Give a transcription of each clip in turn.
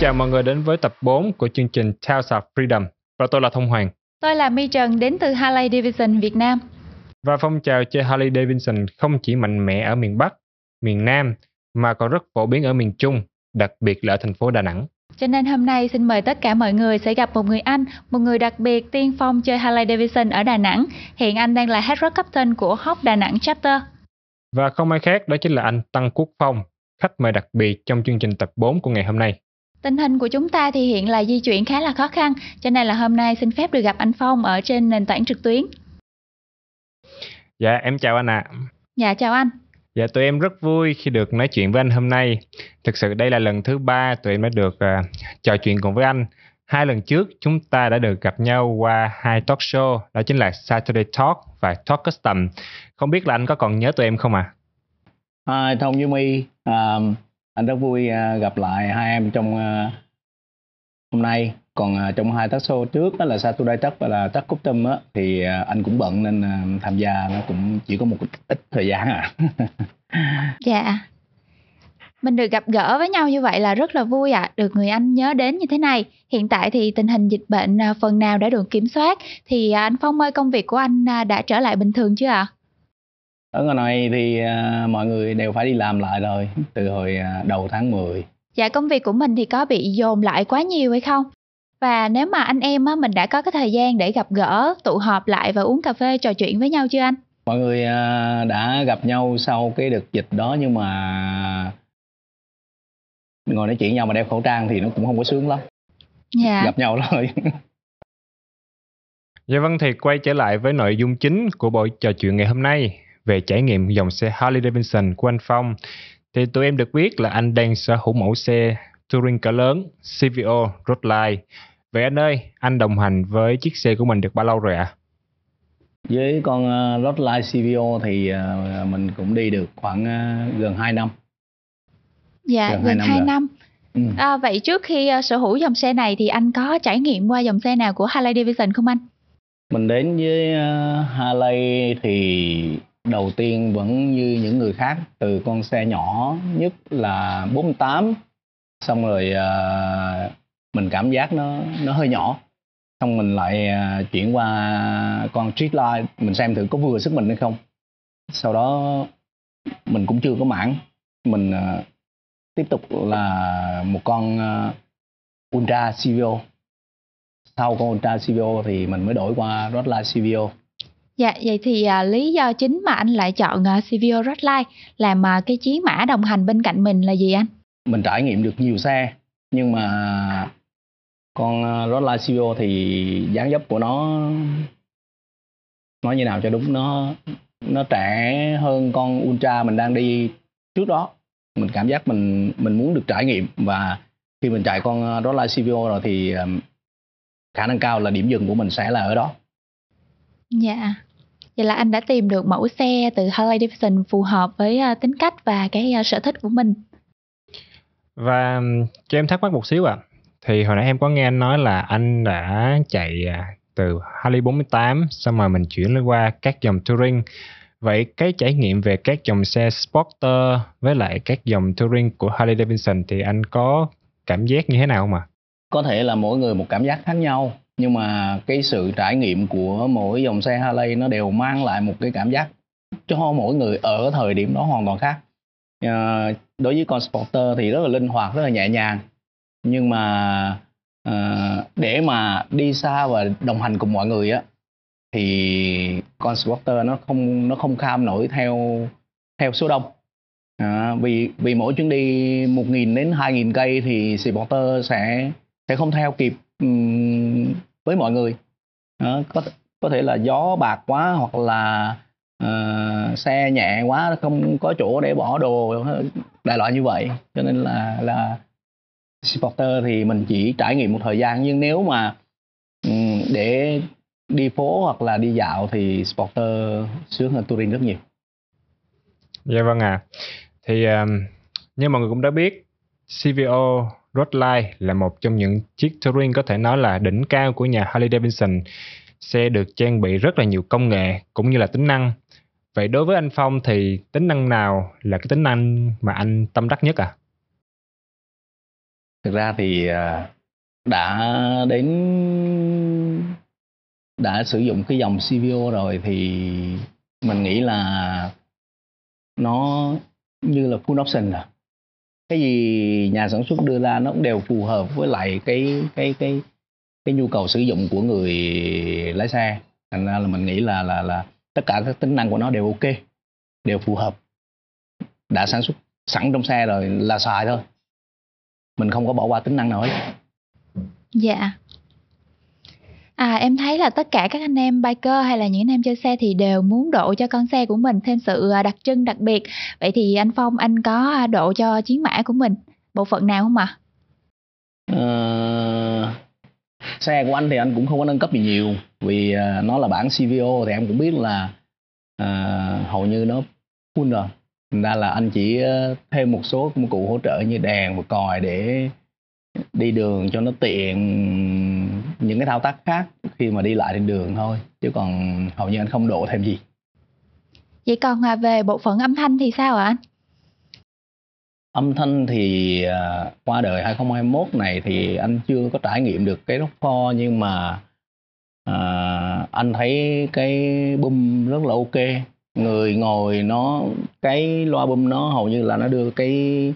chào mọi người đến với tập 4 của chương trình Tales of Freedom và tôi là Thông Hoàng. Tôi là My Trần đến từ Harley Davidson Việt Nam. Và phong trào chơi Harley Davidson không chỉ mạnh mẽ ở miền Bắc, miền Nam mà còn rất phổ biến ở miền Trung, đặc biệt là ở thành phố Đà Nẵng. Cho nên hôm nay xin mời tất cả mọi người sẽ gặp một người anh, một người đặc biệt tiên phong chơi Harley Davidson ở Đà Nẵng. Hiện anh đang là Head Rock Captain của Hawk Đà Nẵng Chapter. Và không ai khác đó chính là anh Tăng Quốc Phong, khách mời đặc biệt trong chương trình tập 4 của ngày hôm nay. Tình hình của chúng ta thì hiện là di chuyển khá là khó khăn, cho nên là hôm nay xin phép được gặp anh Phong ở trên nền tảng trực tuyến. Dạ, em chào anh ạ. À. Dạ, chào anh. Dạ, tụi em rất vui khi được nói chuyện với anh hôm nay. Thực sự đây là lần thứ ba tụi em đã được uh, trò chuyện cùng với anh. Hai lần trước chúng ta đã được gặp nhau qua hai talk show, đó chính là Saturday Talk và Talk Custom. Không biết là anh có còn nhớ tụi em không ạ? À? Hi, Thông với My. Um, anh rất vui à, gặp lại hai em trong à, hôm nay. Còn à, trong hai tác show trước, đó là Saturday Tắc và là Tắc Tâm á, thì anh cũng bận nên tham gia nó cũng chỉ có một ít thời gian à. Dạ. Mình được gặp gỡ với nhau như vậy là rất là vui ạ. À. được người anh nhớ đến như thế này. Hiện tại thì tình hình dịch bệnh phần nào đã được kiểm soát. Thì anh phong ơi, công việc của anh đã trở lại bình thường chưa ạ? à? Ở ngoài này thì uh, mọi người đều phải đi làm lại rồi từ hồi uh, đầu tháng 10 dạ công việc của mình thì có bị dồn lại quá nhiều hay không? Và nếu mà anh em á mình đã có cái thời gian để gặp gỡ tụ họp lại và uống cà phê trò chuyện với nhau chưa anh? Mọi người uh, đã gặp nhau sau cái đợt dịch đó nhưng mà ngồi nói chuyện nhau mà đeo khẩu trang thì nó cũng không có sướng lắm. Dạ. gặp nhau thôi Dạ vâng thì quay trở lại với nội dung chính của buổi trò chuyện ngày hôm nay về trải nghiệm dòng xe Harley Davidson của anh Phong thì tụi em được biết là anh đang sở hữu mẫu xe touring cỡ lớn CVO Roadline. Vậy anh ơi, anh đồng hành với chiếc xe của mình được bao lâu rồi ạ? À? Với con uh, Roadline CVO thì uh, mình cũng đi được khoảng uh, gần 2 năm. Dạ, gần, gần 2 năm. 2 năm. Ừ. À, vậy trước khi uh, sở hữu dòng xe này thì anh có trải nghiệm qua dòng xe nào của Harley Davidson không anh? Mình đến với uh, Harley thì đầu tiên vẫn như những người khác từ con xe nhỏ nhất là 48 xong rồi uh, mình cảm giác nó nó hơi nhỏ. Xong mình lại uh, chuyển qua con Streetline mình xem thử có vừa sức mình hay không. Sau đó mình cũng chưa có mãn. Mình uh, tiếp tục là một con uh, Ultra CVO sau con Ultra CVO thì mình mới đổi qua Roadline CVO Dạ, vậy thì à, lý do chính mà anh lại chọn à, CVO Redline làm à, cái chiến mã đồng hành bên cạnh mình là gì anh? Mình trải nghiệm được nhiều xe nhưng mà con à, Redline CVO thì dáng dấp của nó nói như nào cho đúng nó nó trẻ hơn con Ultra mình đang đi trước đó. Mình cảm giác mình mình muốn được trải nghiệm và khi mình chạy con à, Redline CVO rồi thì à, khả năng cao là điểm dừng của mình sẽ là ở đó. Dạ. Vậy là anh đã tìm được mẫu xe từ Harley Davidson phù hợp với uh, tính cách và cái uh, sở thích của mình. Và cho em thắc mắc một xíu ạ. À. Thì hồi nãy em có nghe anh nói là anh đã chạy uh, từ Harley 48 xong rồi mình chuyển lên qua các dòng touring. Vậy cái trải nghiệm về các dòng xe Sporter với lại các dòng touring của Harley Davidson thì anh có cảm giác như thế nào không ạ? À? Có thể là mỗi người một cảm giác khác nhau nhưng mà cái sự trải nghiệm của mỗi dòng xe Harley nó đều mang lại một cái cảm giác cho mỗi người ở thời điểm đó hoàn toàn khác. À, đối với con Sporter thì rất là linh hoạt rất là nhẹ nhàng. Nhưng mà à, để mà đi xa và đồng hành cùng mọi người á thì con Sporter nó không nó không kham nổi theo theo số đông. À, vì vì mỗi chuyến đi 1.000 đến 2.000 cây thì Sporter sẽ sẽ không theo kịp với mọi người. À, có có thể là gió bạc quá hoặc là uh, xe nhẹ quá không có chỗ để bỏ đồ đại loại như vậy. Cho nên là là supporter thì mình chỉ trải nghiệm một thời gian. Nhưng nếu mà um, để đi phố hoặc là đi dạo thì supporter sướng hơn touring rất nhiều. Dạ vâng ạ. À. thì um, như mọi người cũng đã biết CVO Roadline là một trong những chiếc touring có thể nói là đỉnh cao của nhà Harley Davidson. Xe được trang bị rất là nhiều công nghệ cũng như là tính năng. Vậy đối với anh Phong thì tính năng nào là cái tính năng mà anh tâm đắc nhất à? thực ra thì à, đã đến, đã sử dụng cái dòng CVO rồi thì mình nghĩ là nó như là full option rồi cái gì nhà sản xuất đưa ra nó cũng đều phù hợp với lại cái cái cái cái nhu cầu sử dụng của người lái xe. Thành ra là mình nghĩ là là là tất cả các tính năng của nó đều ok, đều phù hợp. Đã sản xuất sẵn trong xe rồi là xài thôi. Mình không có bỏ qua tính năng nào hết. Dạ. À em thấy là tất cả các anh em biker hay là những anh em chơi xe thì đều muốn độ cho con xe của mình thêm sự à, đặc trưng đặc biệt. Vậy thì anh Phong anh có à, độ cho chiến mã của mình bộ phận nào không ạ? Ờ, xe của anh thì anh cũng không có nâng cấp gì nhiều vì à, nó là bản CVO thì em cũng biết là uh, hầu như nó full rồi thành ra là anh chỉ thêm một số công cụ hỗ trợ như đèn và còi để đi đường cho nó tiện những cái thao tác khác khi mà đi lại trên đường thôi chứ còn hầu như anh không độ thêm gì Vậy còn à, về bộ phận âm thanh thì sao ạ anh? âm thanh thì à, qua đời 2021 này thì anh chưa có trải nghiệm được cái rock nhưng mà à, anh thấy cái boom rất là ok người ngồi nó cái loa boom nó hầu như là nó đưa cái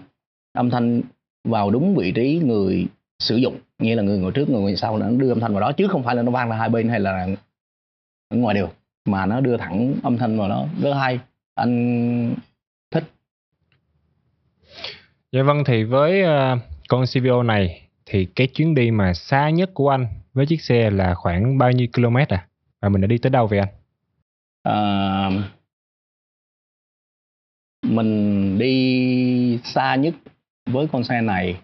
âm thanh vào đúng vị trí người sử dụng như là người ngồi trước người ngồi sau nó đưa âm thanh vào đó chứ không phải là nó vang ra hai bên hay là ở ngoài đường mà nó đưa thẳng âm thanh vào đó rất hay anh Dạ vâng thì với ờ, con CVO này thì cái chuyến đi mà xa nhất của anh với chiếc xe là khoảng bao nhiêu km à? Và mình đã đi tới đâu vậy anh? Ờ, mình đi xa nhất với con xe này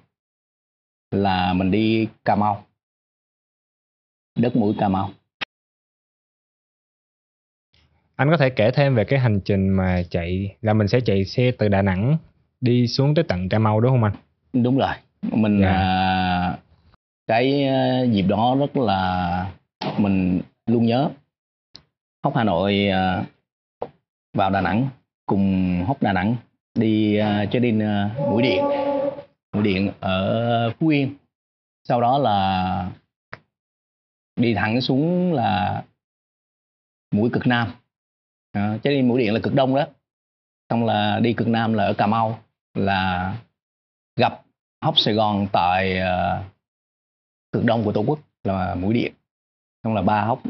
là mình đi Cà Mau. Đất mũi Cà Mau. Anh có thể kể thêm về cái hành trình mà chạy là mình sẽ chạy xe từ Đà Nẵng đi xuống tới tận Cà Mau đúng không anh? đúng rồi. Mình Dạ. à, cái à, dịp đó rất là mình luôn nhớ. Hóc Hà Nội à, vào Đà Nẵng cùng hóc Đà Nẵng đi à, check-in à, mũi điện mũi điện ở Phú Yên. Sau đó là đi thẳng xuống là mũi cực Nam. À, check-in mũi điện là cực Đông đó. Xong là đi cực Nam là ở Cà Mau là gặp hóc Sài Gòn tại uh, cực đông của Tổ quốc là mũi điện. Xong là ba hóc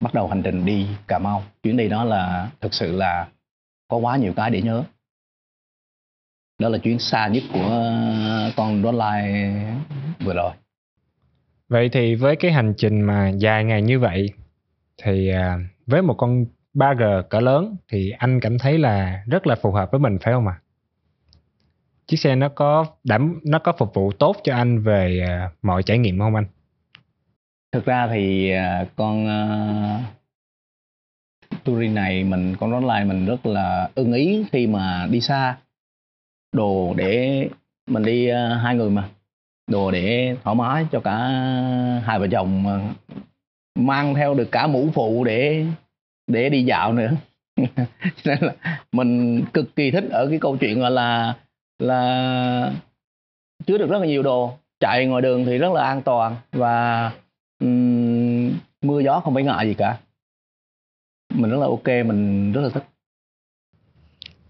bắt đầu hành trình đi Cà Mau. Chuyến đi đó là thực sự là có quá nhiều cái để nhớ. Đó là chuyến xa nhất của con Rodline vừa rồi Vậy thì với cái hành trình mà dài ngày như vậy thì à, với một con 3G cỡ lớn thì anh cảm thấy là rất là phù hợp với mình phải không ạ? Chiếc xe nó có đảm nó có phục vụ tốt cho anh về à, mọi trải nghiệm không anh? thực ra thì à, con uh, touring này mình con Rodline mình rất là ưng ý khi mà đi xa đồ để mình đi ờ, hai người mà. Đồ để thoải mái cho cả hai vợ chồng mà mang theo được cả mũ phụ để để đi dạo nữa. Cho nên là mình cực kỳ thích ở cái câu chuyện gọi là là chứa được rất là nhiều đồ. Chạy ngoài đường thì rất là an toàn và um, mưa gió không phải ngại gì cả. Mình rất là ok mình rất là thích.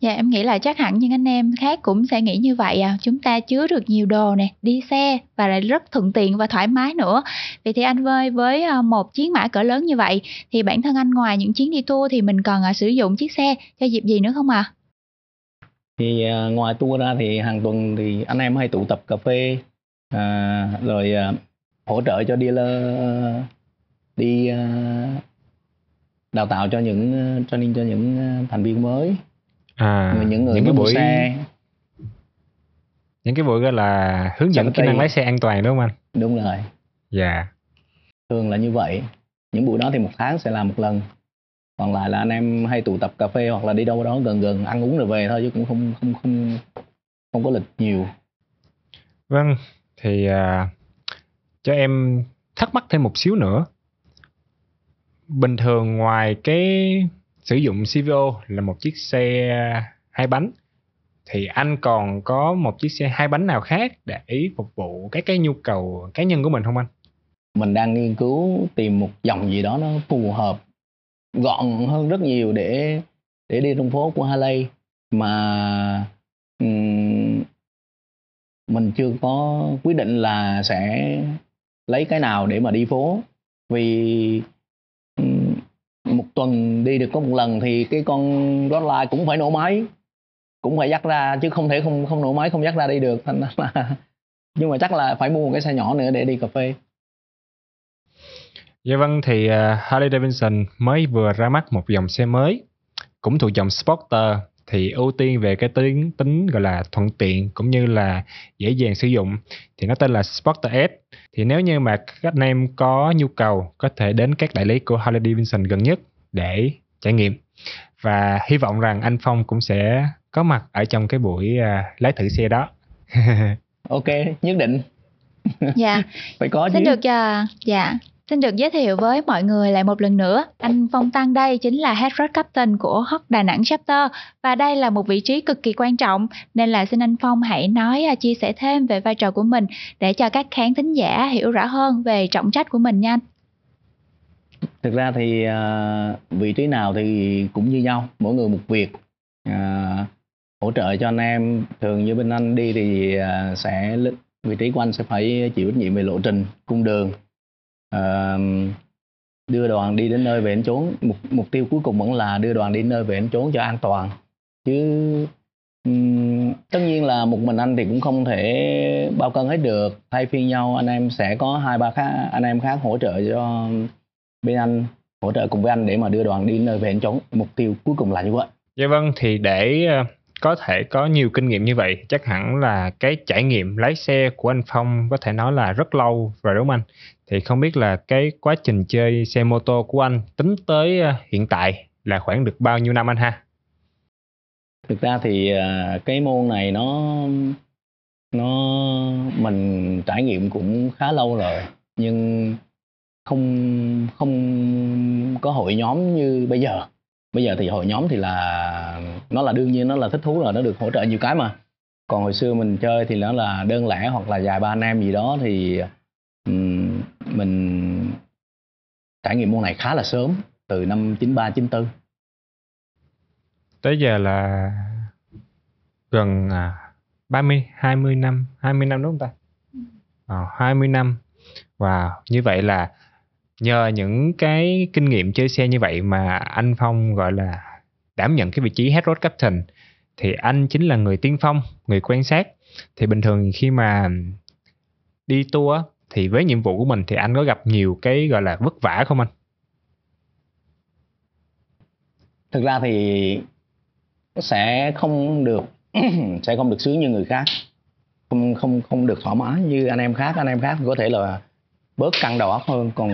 Dạ em nghĩ là chắc hẳn những anh em khác cũng sẽ nghĩ như vậy à. Chúng ta chứa được nhiều đồ nè, đi xe và lại rất thuận tiện và thoải mái nữa. Vậy thì anh Vơi với ờ, một chiến mã cỡ lớn như vậy thì bản thân anh ngoài những chuyến đi tour thì mình còn ờ, sử dụng chiếc xe cho dịp gì nữa không ạ? À? thì ờ, ngoài tour ra thì hàng tuần thì anh em hay tụ tập cà phê à, rồi à, hỗ trợ cho dealer đi à, đào tạo cho những training cho những thành viên mới À, người những người những cái buổi xe những cái buổi gọi là hướng dẫn kỹ năng lái xe an toàn đúng không anh? đúng rồi Dạ. thường là như vậy những buổi đó thì một tháng sẽ làm một lần còn lại là anh em hay tụ tập cà phê hoặc là đi đâu đó gần gần ăn uống rồi về thôi chứ cũng không không không không có lịch nhiều Vâng, thì à, cho em thắc mắc thêm một xíu nữa. Bình thường ngoài cái sử dụng CVO là một chiếc xe hai bánh. Thì anh còn có một chiếc xe hai bánh nào khác để phục vụ các cái nhu cầu cá nhân của mình không anh? Mình đang nghiên cứu tìm một dòng gì đó nó phù hợp gọn hơn rất nhiều để để đi trong phố của Harley. Mà um, mình chưa có quyết định là sẽ lấy cái nào để mà đi phố. Vì um, một tuần đi được có một lần thì cái con Rottweiler cũng phải nổ máy. Cũng phải dắt ra, chứ không thể không không nổ máy, không dắt ra đi được. Thành là nhưng mà chắc là phải mua một cái xe nhỏ nữa để đi cà phê. Dạ vâng thì à, Harley Davidson mới vừa ra mắt một dòng xe mới, cũng thuộc dòng Sporter thì ưu tiên về cái tính tính gọi là thuận tiện cũng như là dễ dàng sử dụng thì nó tên là Sporter S. Thì nếu như mà các anh em có nhu cầu có thể đến các đại lý của Harley Davidson gần nhất để trải nghiệm. Và hy vọng rằng anh Phong cũng sẽ có mặt ở trong cái buổi uh, lái thử xe đó. Ok nhất định. Dạ. Phải có xin chứ được uh, dạ Xin được giới thiệu với mọi người lại một lần nữa, anh Phong Tăng đây chính là Head Road Captain của Hot Đà Nẵng Chapter và đây là một vị trí cực kỳ quan trọng nên là xin anh Phong hãy nói à, chia sẻ thêm về vai trò của mình để cho các khán thính giả hiểu rõ hơn về trọng trách của mình nha anh. Thực ra thì à, vị trí nào thì cũng như nhau, mỗi người một việc. À, hỗ trợ cho anh em thường như bên anh đi thì à, sẽ vị trí của anh sẽ phải chịu trách nhiệm về lộ trình cung đường uh, đưa đoàn đi đến nơi về đến chốn. Mục mục tiêu cuối cùng vẫn là đưa đoàn đi đến nơi về đến chốn cho an toàn. Chứ um, tất nhiên là một mình anh thì cũng không thể bao cân hết được. Thay phiên nhau anh em sẽ có hai ba khác anh em khác hỗ trợ cho bên anh hỗ trợ cùng với anh để mà đưa đoàn đi nơi về đến chốn. Mục tiêu cuối cùng là như vậy. Dạ vâng thì để ờ, có thể có nhiều kinh nghiệm như vậy, chắc hẳn là cái trải nghiệm lái xe của anh Phong có thể nói là rất lâu rồi, đúng không anh? Thì không biết là cái quá trình chơi xe mô tô của anh tính tới ờ, hiện tại là khoảng được bao nhiêu năm anh ha? Thực ra thì ờ, cái môn này nó nó mình trải nghiệm cũng khá lâu rồi, nhưng không không có hội nhóm như bây giờ bây giờ thì hội nhóm thì là nó là đương nhiên nó là thích thú rồi nó được hỗ trợ nhiều cái mà còn hồi xưa mình chơi thì nó là đơn lẻ hoặc là vài ba anh em gì đó thì um, mình trải nghiệm môn này khá là sớm từ năm 93 94 tới giờ là gần à, 30 20 năm 20 năm đúng không ta? À, 20 năm. Wow, như vậy là nhờ những cái kinh nghiệm chơi xe như vậy mà anh Phong gọi là đảm nhận cái vị trí head road captain thì anh chính là người tiên phong, người quan sát. Thì bình thường khi mà đi tour thì với nhiệm vụ của mình thì anh có gặp nhiều cái gọi là vất vả không anh? Thực ra thì sẽ không được sẽ không được sướng như người khác không không không được thoải mái như anh em khác anh em khác có thể là bớt căng đầu óc hơn còn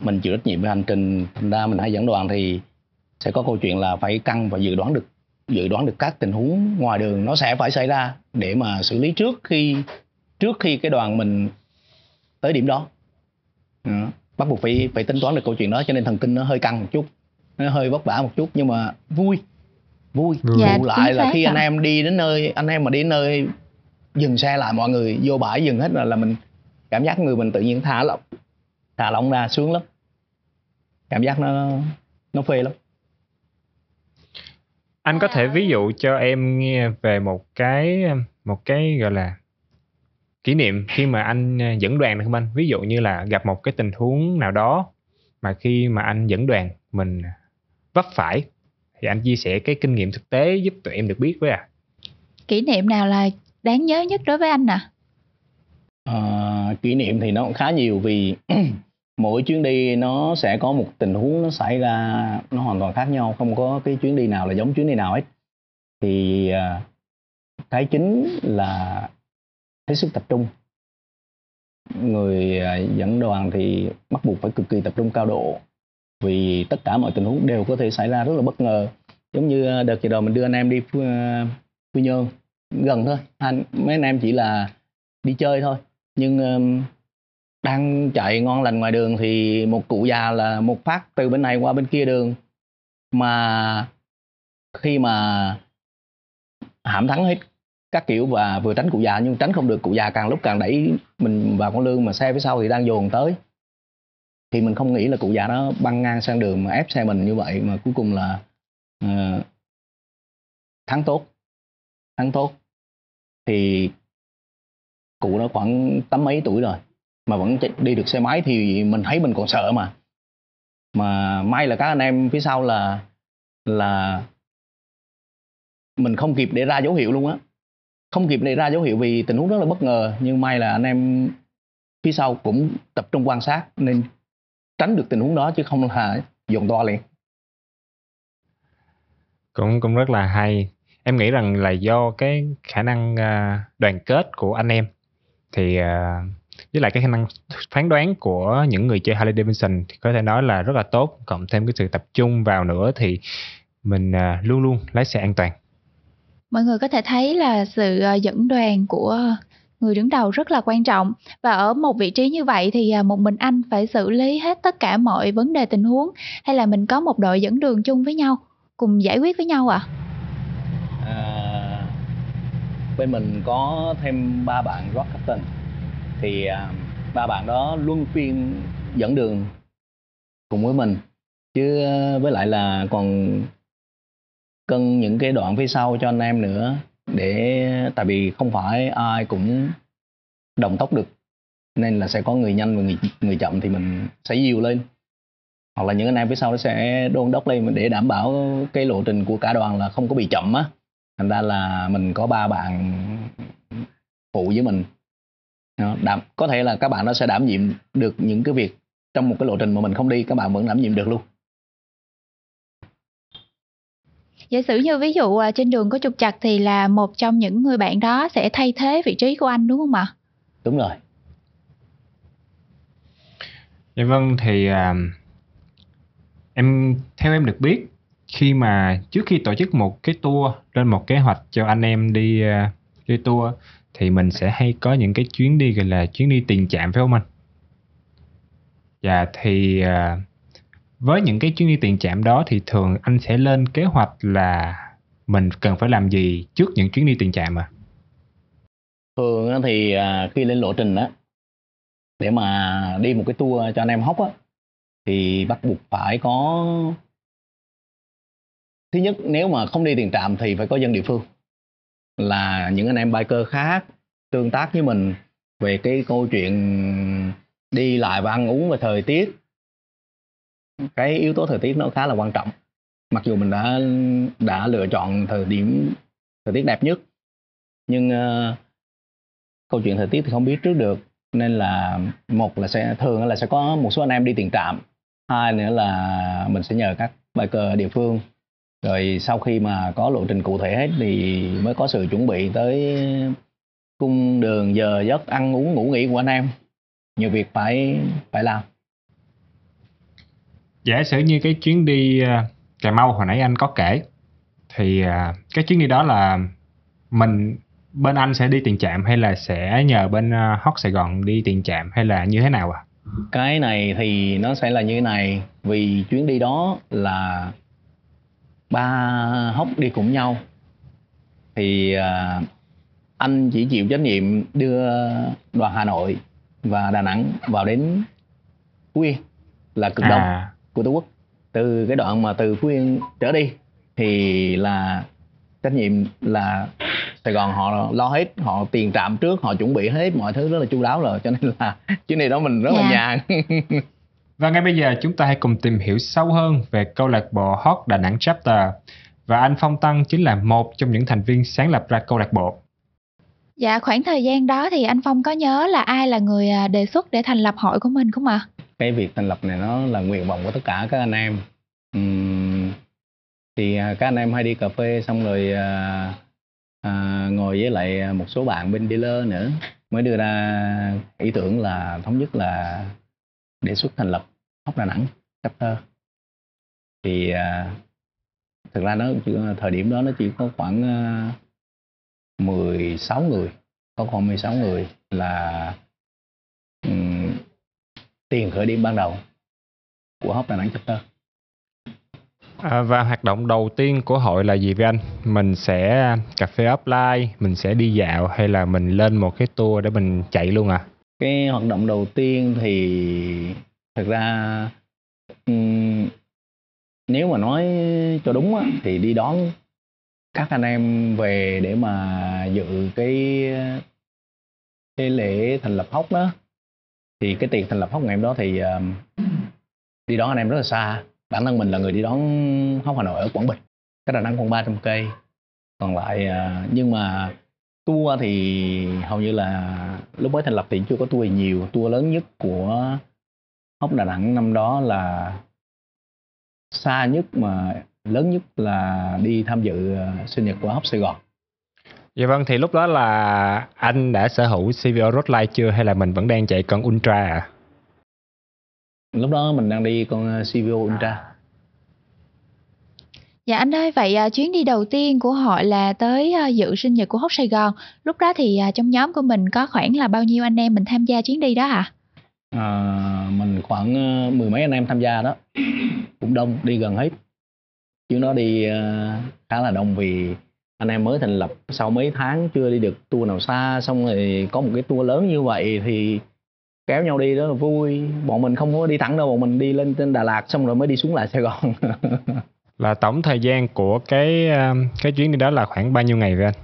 mình chịu trách nhiệm về hành trình thành ra mình hay dẫn đoàn thì sẽ có câu chuyện là phải căng và dự đoán được dự đoán được các tình huống ngoài đường nó sẽ phải xảy ra để mà xử lý trước khi trước khi cái đoàn mình tới điểm đó, đó. bắt buộc phải phải tính toán được câu chuyện đó cho nên thần kinh nó hơi căng một chút nó hơi vất vả một chút nhưng mà vui vui dạ, Vụ lại là khi à. anh em đi đến nơi anh em mà đi đến nơi dừng xe lại mọi người vô bãi dừng hết là là mình cảm giác người mình tự nhiên thả lỏng thả lỏng ra sướng lắm. Cảm giác nó nó phê lắm. Anh có thể ví dụ cho em nghe về một cái một cái gọi là kỷ niệm khi mà anh dẫn đoàn được không anh? Ví dụ như là gặp một cái tình huống nào đó mà khi mà anh dẫn đoàn mình vấp phải thì anh chia sẻ cái kinh nghiệm thực tế giúp tụi em được biết với à? Kỷ niệm nào là đáng nhớ nhất đối với anh nè à, kỷ niệm thì nó cũng khá nhiều vì mỗi chuyến đi nó sẽ có một tình huống nó xảy ra nó hoàn toàn khác nhau không có cái chuyến đi nào là giống chuyến đi nào hết. Thì à, cái chính là hết sức tập trung. Người à, dẫn đoàn thì bắt buộc phải cực kỳ tập trung cao độ vì tất cả mọi tình huống đều có thể xảy ra rất là bất ngờ. Giống như đợt vừa đầu mình đưa anh em đi Phú, uh, Nhơn gần thôi. Anh mấy anh em chỉ là đi chơi thôi nhưng um, đang chạy ngon lành ngoài đường thì một cụ già là một phát từ bên này qua bên kia đường. Mà khi mà hãm thắng hết các kiểu và vừa tránh cụ già nhưng tránh không được cụ già càng lúc càng đẩy mình vào con lương mà xe phía sau thì đang dồn tới. Thì mình không nghĩ là cụ già nó băng ngang sang đường mà ép xe mình như vậy mà cuối cùng là uh, thắng tốt thắng tốt. Thì cụ nó khoảng tám mấy tuổi rồi, mà vẫn đi được xe máy thì mình thấy mình còn sợ mà. Mà may là các anh em phía sau là là mình không kịp để ra dấu hiệu luôn á. Không kịp để ra dấu hiệu vì tình huống rất là bất ngờ, nhưng may là anh em phía sau cũng tập trung quan sát nên tránh được tình huống đó chứ không là dồn to liền. Cũng cũng rất là hay. Em nghĩ rằng là do cái khả năng à, đoàn kết của anh em thì uh, với lại cái khả năng phán đoán của những người chơi Harley Davidson thì có thể nói là rất là tốt cộng thêm cái sự tập trung vào nữa thì mình uh, luôn luôn lái xe an toàn mọi người có thể thấy là sự à, dẫn đoàn của người đứng đầu rất là quan trọng và ở một vị trí như vậy thì một mình anh phải xử lý hết tất cả mọi vấn đề tình huống hay là mình có một đội dẫn đường chung với nhau cùng giải quyết với nhau ạ à? à, bên mình có thêm ba bạn rock captain. Thì à, ba bạn đó luân phiên dẫn đường cùng với mình. Chứ à, với lại là còn cân những cái đoạn phía sau cho anh em nữa để, tại vì không phải ai cũng đồng tốc được. Nên là sẽ có người nhanh và người người chậm thì mình sẽ dìu lên. Hoặc là những anh em phía sau nó sẽ đôn đốc lên để đảm bảo cái lộ trình của cả đoàn là không có bị chậm á thành ra là mình có ba bạn phụ với mình. Đảm, có thể là các bạn nó sẽ đảm nhiệm được những cái việc trong một cái lộ trình mà mình không đi các bạn vẫn đảm nhiệm được luôn. Giả sử như ví dụ à, trên đường có trục chặt thì là một trong những người bạn đó sẽ thay thế vị trí của anh đúng không ạ? Đúng rồi. Dạ vâng thì uh, em theo em được biết khi mà trước khi tổ chức một cái tour lên một kế hoạch cho anh em đi uh, đi tour thì mình sẽ hay có những cái chuyến đi gọi là chuyến đi tiền trạm phải không anh? Dạ thì uh, với những cái chuyến đi tiền trạm đó thì thường anh sẽ lên kế hoạch là mình cần phải làm gì trước những chuyến đi tiền trạm à? Thường thì uh, khi lên lộ trình á để mà đi một cái tour cho anh em hóc á thì bắt buộc phải có thứ nhất nếu mà không đi tiền trạm thì phải có dân địa phương. Là những anh em biker khác tương tác với mình về cái câu chuyện đi lại và ăn uống và thời tiết. Cái yếu tố thời tiết nó khá là quan trọng. Mặc dù mình đã đã lựa chọn thời điểm thời tiết đẹp nhất nhưng uh, câu chuyện thời tiết thì không biết trước được. Nên là một là sẽ thường là sẽ có một số anh em đi tiền trạm hai nữa là mình sẽ nhờ các biker địa phương rồi sau khi mà có lộ trình cụ thể hết thì mới có sự chuẩn bị tới cung đường giờ giấc ăn uống ngủ nghỉ của anh em. Nhiều việc phải phải làm. Giả sử như cái chuyến đi uh, cà mau hồi nãy anh có kể thì uh, cái chuyến đi đó là mình bên anh sẽ đi tiền trạm hay là sẽ nhờ bên uh, hot sài gòn đi tiền trạm hay là như thế nào à cái này thì nó sẽ là như thế này. Vì chuyến đi đó là ba hốc đi cùng nhau thì uh, anh chỉ chịu trách nhiệm đưa đoàn Hà Nội và Đà Nẵng vào đến Phú Yên là cực đông à. của Tổ quốc từ cái đoạn mà từ Phú Yên trở đi thì là trách nhiệm là Sài Gòn họ lo hết họ tiền trạm trước họ chuẩn bị hết mọi thứ rất là chu đáo rồi cho nên là chuyến này đó mình rất yeah. là dạ. nhàn và ngay bây giờ chúng ta hãy cùng tìm hiểu sâu hơn về câu lạc bộ Hot Đà Nẵng Chapter và anh Phong Tăng chính là một trong những thành viên sáng lập ra câu lạc bộ. Dạ khoảng thời gian đó thì anh Phong có nhớ là ai là người à, đề xuất để thành lập hội của mình không ạ? À? Cái việc thành lập này nó là nguyện vọng của tất cả các anh em. Uhm, thì à, các anh em hay đi cà phê xong rồi à, à, ngồi với lại một số bạn bên dealer nữa mới đưa ra ý tưởng là thống nhất là đề xuất thành lập Hóc Đà Nẵng chapter thì à, thực ra nó thời điểm đó nó chỉ có khoảng à, 16 người có khoảng 16 người là um, tiền khởi điểm ban đầu của Hóc Đà Nẵng Chapter À, và hoạt động đầu tiên của hội là gì với anh? Mình sẽ cà phê offline, mình sẽ đi dạo hay là mình lên một cái tour để mình chạy luôn à? Cái hoạt động đầu tiên thì thực ra nếu mà nói cho đúng á, thì đi đón các anh em về để mà dự cái cái lễ thành lập hốc đó. Thì cái tiệc thành lập hốc ngày hôm đó thì um, đi đón anh em rất là xa. Bản thân mình là người đi đón hốc hà nội ở quảng bình cái đà nẵng khoảng 300 cây. Còn lại uh, nhưng mà tour thì hầu như là lúc mới thành lập thì chưa có tour nhiều. Tour lớn nhất của hốc đà nẵng năm đó là xa nhất mà lớn nhất là đi tham dự ờ, sinh nhật của hốc sài gòn. Dạ vâng, thì lúc đó là anh đã sở hữu CVO Roadline chưa hay là mình vẫn đang chạy con Ultra à? lúc đó mình đang đi con ờ, CVO Ultra Dạ anh ơi, vậy à, chuyến đi đầu tiên của họ là tới à, dự sinh nhật của Hốc Sài Gòn. Lúc đó thì à, trong nhóm của mình có khoảng là bao nhiêu anh em mình tham gia chuyến đi đó hả? à, mình khoảng à, mười mấy anh em tham gia đó cũng đông đi gần hết chuyến đó đi à, khá là đông vì anh em mới thành lập sau mấy tháng chưa đi được tour nào xa xong rồi có một cái tour lớn như vậy thì kéo nhau đi đó là vui bọn mình không có đi thẳng đâu bọn mình đi lên trên Đà Lạt xong rồi mới đi xuống lại Sài Gòn Là tổng thời gian của cái um, cái chuyến đi đó là khoảng bao nhiêu ngày vậy anh?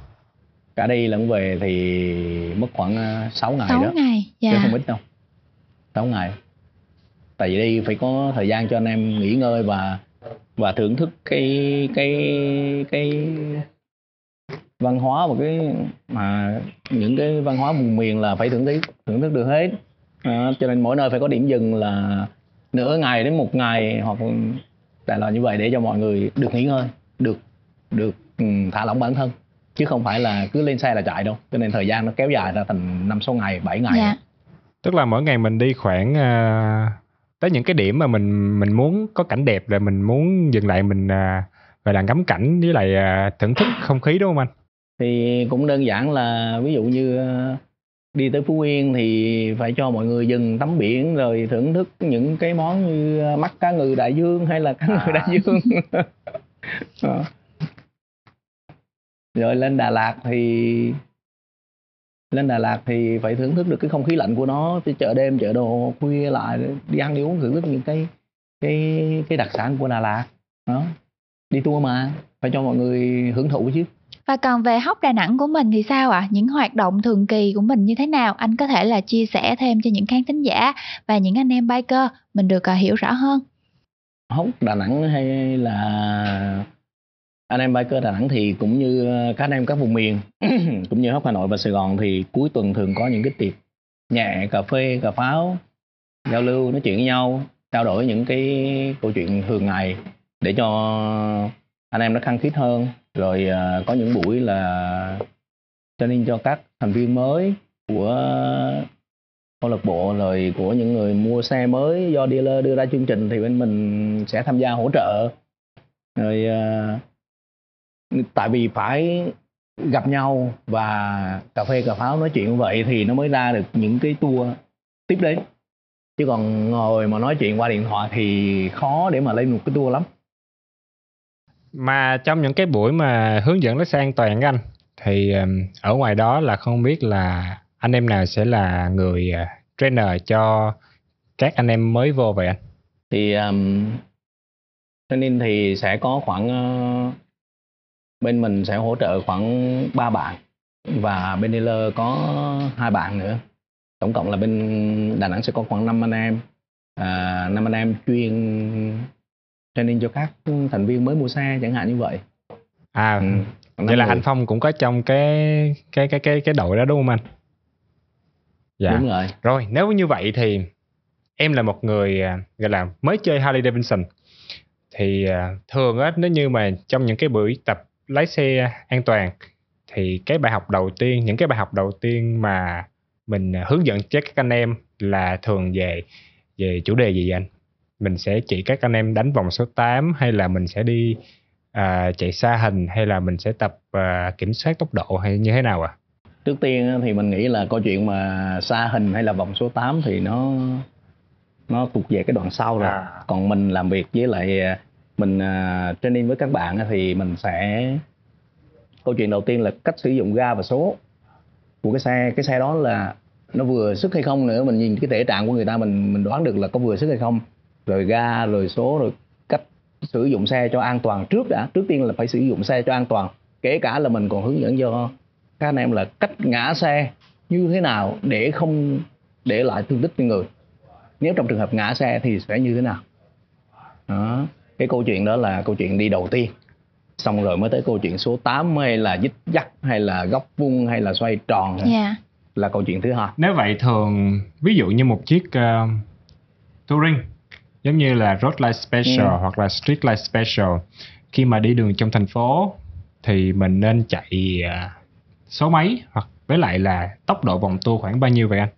cả đi lẫn về thì mất khoảng 6 ngày 6 đó ngày. chứ Dạ. không ít đâu 6 ngày tại vì đi phải có thời gian cho anh em nghỉ ngơi và và thưởng thức cái cái cái văn hóa và cái mà những cái văn hóa vùng miền là phải thưởng thức thưởng thức được hết à, cho nên mỗi nơi phải có điểm dừng là nửa ngày đến một ngày hoặc đại loại như vậy để cho mọi người được nghỉ ngơi được được ừ, thả lỏng bản thân chứ không phải là cứ lên xe là chạy đâu cho nên thời gian nó kéo dài ra thành năm sáu ngày 7 ngày Dạ. Tức là mỗi ngày mình đi khoảng à, tới những cái điểm mà mình mình muốn có cảnh đẹp rồi mình muốn dừng lại mình à, gọi là ngắm cảnh với lại à, thưởng thức không khí đúng không anh? thì cũng đơn giản là ví dụ như ờ, đi tới Phú Yên thì phải cho mọi người dừng tắm biển rồi thưởng thức những cái món như ờ, mắt cá ngừ đại dương hay là cá ngừ đại dương. Ờ. rồi lên Đà Lạt thì lên Đà Lạt thì phải thưởng thức được cái không khí lạnh của nó cái chợ đêm chợ đồ khuya lại đi ăn đi uống thưởng thức những cái cái cái đặc sản của Đà Lạt. Đó. Đi tour mà phải cho mọi người hưởng thụ chứ và còn về Hóc Đà Nẵng của mình thì sao ạ? Những hoạt động thường kỳ của mình như thế nào? Anh có thể là chia sẻ thêm cho những khán thính giả và những anh em biker mình được à, hiểu rõ hơn. hốc Đà Nẵng hay là anh em biker Đà Nẵng thì cũng như các anh em các vùng miền, cũng như hốc Hà Nội và Sài Gòn thì cuối tuần thường có những cái tiệc nhẹ cà phê, cà pháo, giao lưu, nói chuyện với nhau, trao đổi những cái câu chuyện thường ngày để cho anh em nó khăng khít hơn. Rồi uh, có những buổi là training cho các thành viên mới của câu lạc bộ rồi của những người mua xe mới do dealer đưa ra chương trình thì bên mình sẽ tham gia hỗ trợ. Rồi uh, tại vì phải gặp nhau và cà phê cà pháo nói chuyện vậy thì nó mới ra được những cái tour tiếp đến. Chứ còn ngồi mà nói chuyện qua điện thoại thì khó để mà lên một cái tour lắm. Mà trong những cái buổi mà hướng dẫn lái xe an toàn á anh thì ở ngoài đó là không biết là anh em nào sẽ là người à, trainer cho các anh em mới vô vậy anh? thì um, training thì sẽ có khoảng uh, bên mình sẽ hỗ trợ khoảng 3 bạn và bên dealer có hai bạn nữa tổng cộng là bên Đà Nẵng sẽ có khoảng 5 anh em à, 5 anh em chuyên training cho các thành viên mới mua xe chẳng hạn như vậy À ừ. Vậy là người. anh Phong cũng có trong cái cái cái cái cái đội đó đúng không anh? Dạ. đúng rồi Rồi, nếu như vậy thì em là một người à, gọi là mới chơi Harley Davidson thì à, thường á nếu như mà trong những cái buổi tập lái xe an toàn thì cái bài học đầu tiên, những cái bài học đầu tiên mà mình à, hướng dẫn cho các anh em là thường về về chủ đề gì vậy anh? Mình sẽ chỉ các anh em đánh vòng số 8 hay là mình sẽ đi à, chạy xa hình hay là mình sẽ tập à, kiểm soát tốc độ hay như thế nào ạ? trước tiên thì mình nghĩ là câu chuyện mà xa hình hay là vòng số 8 thì nó nó thuộc về cái đoạn sau rồi À. còn mình làm việc với lại à, mình uh, training với các bạn thì mình sẽ câu chuyện đầu tiên là cách sử dụng ga và số của cái xe cái xe đó là nó vừa sức hay không nữa mình nhìn cái thể trạng của người ta mình mình đoán được là có vừa sức hay không rồi ga rồi số rồi cách sử dụng xe cho an toàn trước đã. Trước tiên là phải sử dụng xe cho an toàn. Kể cả là mình còn hướng dẫn cho các anh em là cách ngã xe như thế nào để không để lại thương tích cho người. Nếu trong trường hợp ngã xe thì sẽ như thế nào? Đó. Cái câu chuyện đó là câu chuyện đi đầu tiên. Xong rồi mới tới câu chuyện số 8 hay là dích dắt hay là góc vuông hay là xoay tròn. Yeah. Dạ. là câu chuyện thứ hai. Nếu vậy thường ví dụ như một chiếc uh, touring giống như là road light special ừ. hoặc là street light special. Khi mà đi đường trong thành phố thì mình nên chạy uh, số mấy hoặc với lại là tốc độ vòng tua khoảng bao nhiêu vậy anh?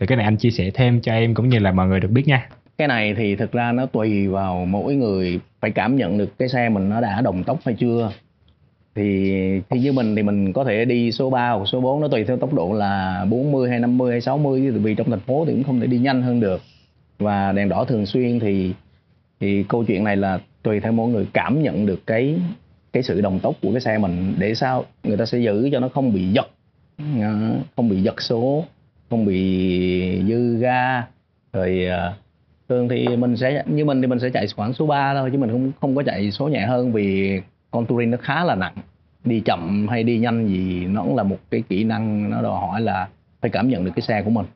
Thì cái này anh chia sẻ thêm cho em cũng như là mọi người được biết nha. Cái này thì thực ra nó tùy vào mỗi người phải cảm nhận được cái xe mình nó đã đồng tốc hay chưa. Thì thì như mình thì mình có thể đi số 3 hoặc số 4 nó tùy theo tốc độ là 40 hay 50 hay 60 vì trong thành phố thì cũng không thể đi nhanh hơn được và đèn đỏ thường xuyên thì thì câu chuyện này là tùy theo mỗi người cảm nhận được cái cái sự đồng tốc của cái xe mình để sao người ta sẽ giữ cho nó không bị giật. Ờ, không bị giật số, không bị dư ga. Rồi ờ, thường thì mình sẽ, như mình thì mình sẽ chạy khoảng số 3 thôi, chứ mình không không có chạy số nhẹ hơn vì con touring nó khá là nặng. Đi chậm hay đi nhanh gì nó cũng là một cái kỹ năng, nó đòi hỏi là phải cảm nhận được cái xe của mình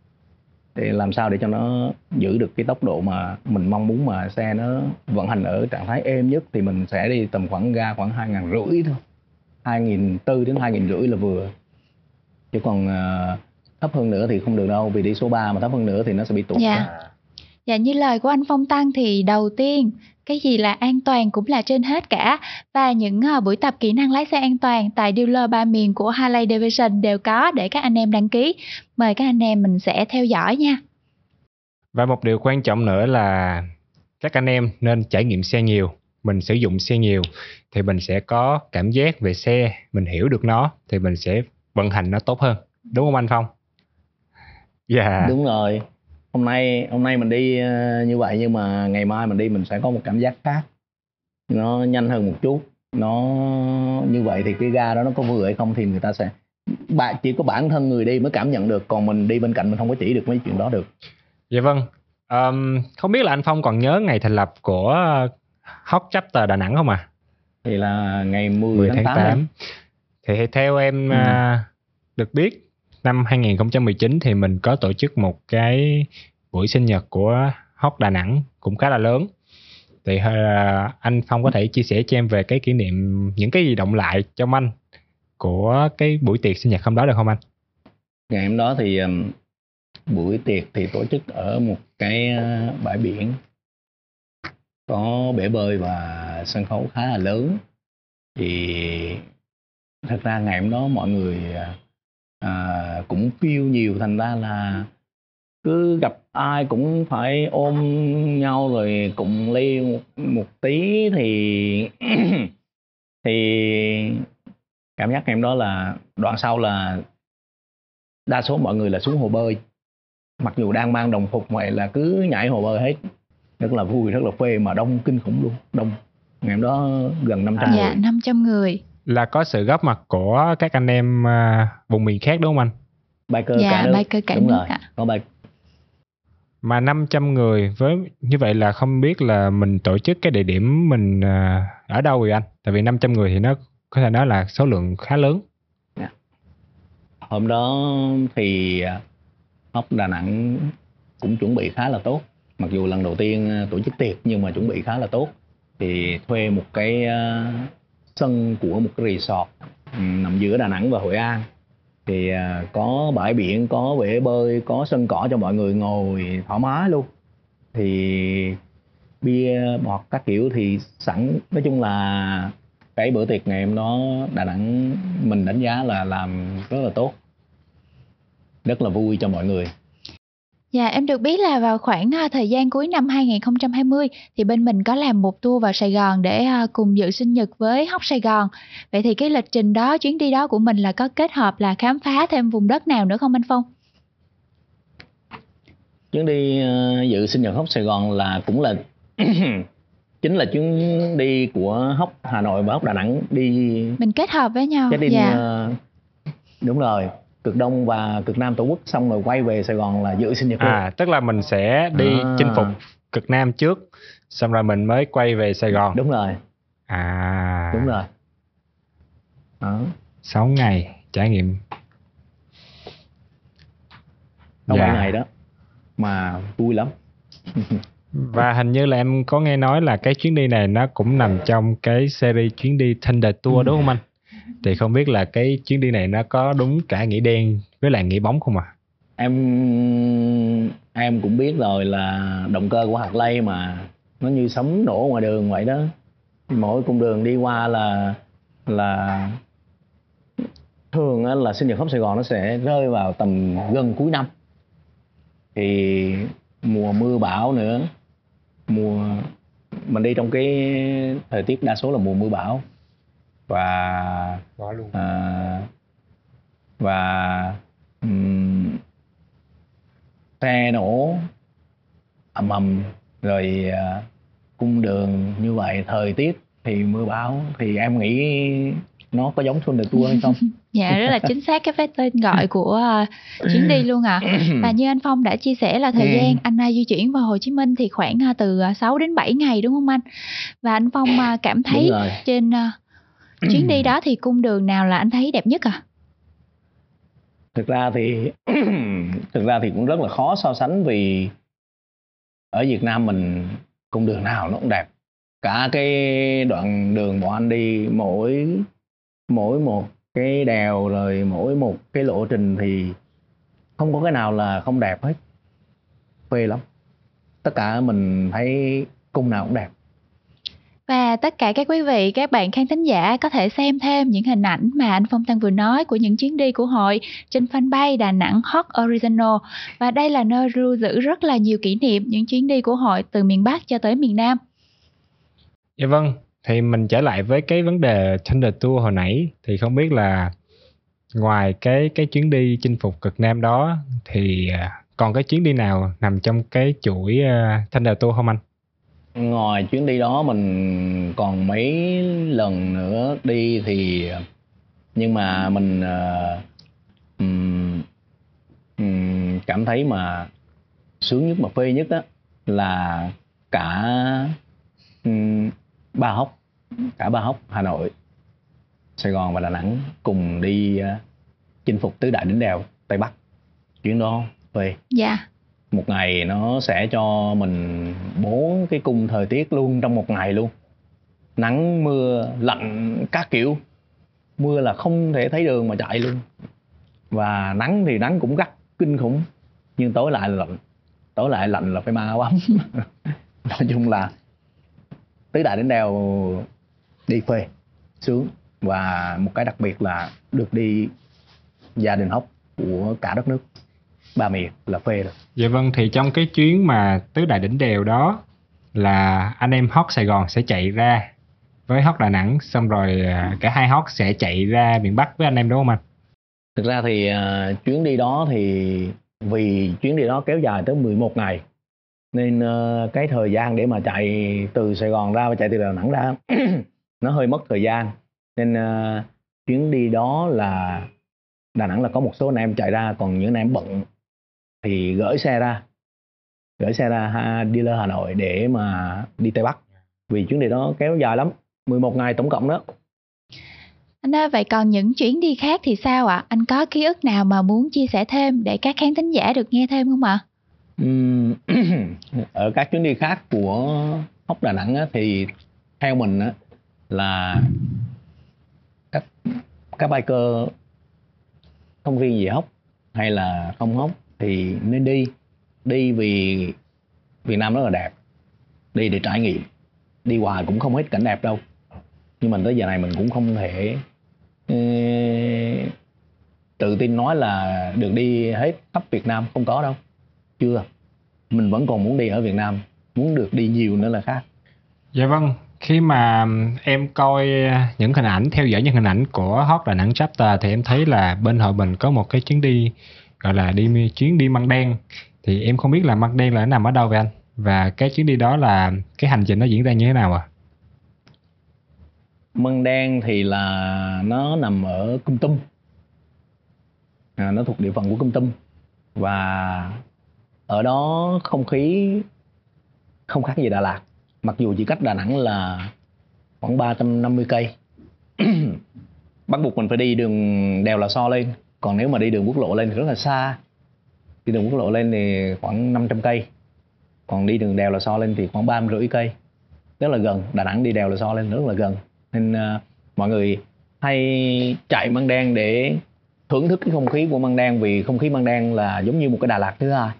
thì làm sao để cho nó giữ được cái tốc độ mà mình mong muốn mà xe nó vận hành ở trạng thái êm nhất? Thì mình sẽ đi tầm khoảng ga khoảng hai ngàn rưỡi thôi. hai nghìn tư đến hai nghìn rưỡi là vừa. Chứ còn uh, thấp hơn nữa thì không được đâu vì đi số 3 mà thấp hơn nữa thì nó sẽ bị tụt. Dạ. dạ như lời của anh Phong Tăng thì đầu tiên cái gì là an toàn cũng là trên hết cả. Và những uh, buổi tập kỹ năng lái xe an toàn tại dealer ba miền của Harley Davidson đều có để các anh em đăng ký. Mời các anh em mình sẽ theo dõi nha. Và một điều quan trọng nữa là các anh em nên trải nghiệm xe nhiều. Mình sử dụng xe nhiều thì mình sẽ có cảm giác về xe mình hiểu được nó thì mình sẽ vận hành nó tốt hơn. Đúng không anh phong? Dạ. Yeah. đúng rồi hôm nay hôm nay mình đi ờ, như vậy nhưng mà ngày mai mình đi mình sẽ có một cảm giác khác. Nó nhanh hơn một chút. Nó như vậy thì cái ga đó nó có vừa hay không thì người ta sẽ bạn chỉ có bản thân người đi mới cảm nhận được. Còn mình đi bên cạnh mình không có chỉ được mấy chuyện đó được. Dạ vâng. Um, không biết là anh phong còn nhớ ngày thành lập của Hot Chapter Đà Nẵng không à thì là ngày 10, 10 tháng, tháng 8, 8. thì theo em ừ. uh, được biết năm 2019 thì mình có tổ chức một cái buổi sinh nhật của Hot Đà Nẵng cũng khá là lớn thì uh, anh Phong có thể chia sẻ cho em về cái kỷ niệm những cái gì động lại trong anh của cái buổi tiệc sinh nhật hôm đó được không anh? Ngày hôm đó thì um, buổi tiệc thì tổ chức ở một cái à, bãi biển có bể bơi và sân khấu khá là lớn thì thật ra ngày hôm đó mọi người à, à, cũng phiêu nhiều thành ra là cứ gặp ai cũng phải ôm nhau rồi cùng ly một, một tí thì thì cảm giác em đó là đoạn sau là đa số mọi người là xuống hồ bơi. Mặc dù đang mang đồng phục vậy là cứ nhảy hồ bơi hết rất là vui rất là phê mà đông kinh khủng luôn đông. Ngày đó gần 500 à, người. dạ 500 người là có sự góp mặt của các anh em uh, vùng miền khác đúng không anh biker dạ, cả nước biker cả đúng nước rồi ạ. có bike mà 500 người với như vậy là không biết là mình tổ chức cái địa điểm mình uh, ở đâu vậy anh tại vì 500 người thì nó có thể nói là số lượng khá lớn. Dạ. hôm đó thì hóc Đà Nẵng cũng chuẩn bị khá là tốt mặc dù lần đầu tiên tổ chức tiệc nhưng mà chuẩn bị khá là tốt thì thuê một cái uh, sân của một cái resort ừ, nằm giữa Đà Nẵng và Hội An. Thì à, có bãi biển, có bể bơi, có sân cỏ cho mọi người ngồi thoải mái luôn. Thì bia bọt các kiểu thì sẵn, nói chung là cái bữa tiệc ngày hôm đó Đà Nẵng mình đánh giá là làm rất là tốt, rất là vui cho mọi người. Dạ, em được biết là vào khoảng uh, thời gian cuối năm 2020 thì bên mình có làm một tour vào Sài Gòn để uh, cùng dự sinh nhật với Hóc Sài Gòn. Vậy thì cái lịch trình đó, chuyến đi đó của mình là có kết hợp là khám phá thêm vùng đất nào nữa không anh Phong? Chuyến đi uh, dự sinh nhật Hóc Sài Gòn là cũng là chính là chuyến đi của hóc Hà Nội và hóc Đà Nẵng đi mình kết hợp với nhau cái đêm dạ ờ, đúng rồi cực đông và cực nam tổ quốc xong rồi quay về Sài Gòn là dự sinh nhật luôn. à tức là mình sẽ đi À. chinh phục cực nam trước xong rồi mình mới quay về sài gòn đúng rồi à đúng rồi đó 6 ngày trải nghiệm đâu Dạ. ngày đó mà vui lắm và hình như là em có nghe nói là cái chuyến đi này nó cũng nằm trong cái series chuyến đi Thunder Tour Ừ. đúng không anh? Thì không biết là cái chuyến đi này nó có đúng cả nghĩa đen với lại nghĩa bóng không à? em em cũng biết rồi là động cơ của hạt lây mà. Nó như sấm nổ ngoài đường vậy đó. Mỗi cung đường đi qua là là thường á là sinh nhật khắp Sài Gòn nó sẽ rơi vào tầm gần cuối năm. Thì mùa mưa bão nữa. Mùa, mình đi trong cái thời tiết đa số là mùa mưa bão và Có luôn. à, và ừm, xe nổ ầm ầm rồi à, cung đường như vậy thời tiết thì mưa bão thì em nghĩ nó có giống Thunder Tour hay không dạ rất là chính xác cái tên gọi của ờ, chuyến đi luôn ạ và như anh Phong đã chia sẻ là thời Ừ. gian anh à, di chuyển vào Hồ Chí Minh thì khoảng à, từ à, 6 đến 7 ngày đúng không anh và anh Phong à, cảm thấy trên à, chuyến đi đó thì cung đường nào là anh thấy đẹp nhất à thực ra thì thực ra thì cũng rất là khó so sánh vì ở Việt Nam mình cung đường nào nó cũng đẹp. Cả cái đoạn đường bọn anh đi mỗi mỗi một cái đèo rồi mỗi một cái lộ trình thì không có cái nào là không đẹp hết. Phê lắm. Tất cả mình thấy cung nào cũng đẹp và tất cả các quý vị, các bạn khán thính giả có thể xem thêm những hình ảnh mà anh Phong Tăng vừa nói của những chuyến đi của hội trên fanpage Đà Nẵng Hot Original. Và đây là nơi lưu giữ rất là nhiều kỷ niệm những chuyến đi của hội từ miền Bắc cho tới miền Nam. Dạ vâng, thì mình trở lại với cái vấn đề Thunder Tour hồi nãy thì không biết là ngoài cái cái chuyến đi chinh phục cực Nam đó thì à, còn cái chuyến đi nào nằm trong cái chuỗi à, Thunder Tour không anh? Ngoài chuyến đi đó mình còn mấy lần nữa đi thì nhưng mà mình ờ, ừm, ừm, cảm thấy mà sướng nhất mà phê nhất á là cả ừm, ba hốc cả ba hốc Hà Nội Sài Gòn và Đà Nẵng cùng đi ờ, chinh phục tứ đại đỉnh đèo Tây Bắc. Chuyến đó về Dạ, một ngày nó sẽ cho mình bốn cái cung thời tiết luôn trong một ngày luôn. Nắng, mưa, lạnh, các kiểu. Mưa là không thể thấy đường mà chạy luôn. Và nắng thì nắng cũng gắt, kinh khủng. Nhưng tối lại là lạnh. Tối lại lạnh là phải mang áo ấm nói chung là tứ đại đến đèo đi phê, sướng. Và một cái đặc biệt là được đi gia đình hóc của cả đất nước ba miền là phê rồi Dạ vâng, thì trong cái chuyến mà tứ đại đỉnh đèo đó là anh em Hot Sài Gòn sẽ chạy ra với Hot Đà Nẵng xong rồi à, cả hai Hot sẽ chạy ra miền Bắc với anh em đúng không anh? Thực ra thì à, chuyến đi đó thì vì chuyến đi đó kéo dài tới 11 ngày nên ờ, cái thời gian để mà chạy từ Sài Gòn ra và chạy từ Đà Nẵng ra nó hơi mất thời gian nên ờ, chuyến đi đó là Đà Nẵng là có một số anh em chạy ra còn những anh em bận thì gửi xe ra gửi xe ra ha, dealer Hà Nội để mà đi Tây Bắc vì chuyến đi đó kéo dài lắm 11 ngày tổng cộng đó anh ơi vậy còn những chuyến đi khác thì sao ạ? Anh có ký ức nào mà muốn chia sẻ thêm để các khán thính giả được nghe thêm không ạ? Ừm, ở các chuyến đi khác của Hóc Đà Nẵng á, thì theo mình á, là các các biker không riêng gì Hóc hay là không Hóc thì nên đi đi vì Việt Nam rất là đẹp đi để trải nghiệm. Đi hoài cũng không hết cảnh đẹp đâu. Nhưng mình tới giờ này mình cũng không thể uh, tự tin nói là được đi hết khắp Việt Nam. Không có đâu. Chưa. Mình vẫn còn muốn đi ở Việt Nam. Muốn được đi nhiều nữa là khác. Dạ vâng, khi mà em coi những hình ảnh, theo dõi những hình ảnh của Hot Đà Nẵng Chapter thì em thấy là bên hội mình có một cái chuyến đi gọi là đi chuyến đi măng đen. Thì em không biết là măng đen là nó nằm ở đâu vậy anh? và cái chuyến đi đó là cái hành trình nó diễn ra như thế nào à? Măng Đen thì là nó nằm ở Cung Tum. À, nó thuộc địa phận của Cung Tum. Và ở đó không khí không khác gì Đà Lạt. Mặc dù chỉ cách Đà Nẵng là khoảng 350 cây. Bắt buộc mình phải đi đường đèo Lò So lên còn nếu mà đi đường quốc lộ lên thì rất là xa. Đi đường quốc lộ lên thì khoảng 500 cây. Còn đi đường đèo Lò So lên thì khoảng ba rưỡi cây. Rất là gần. Đà Nẵng đi đèo Lò So lên rất là gần. Nên uh, mọi người hay chạy măng đen để thưởng thức cái không khí của măng đen vì không khí măng đen là giống như một cái Đà Lạt thứ hai.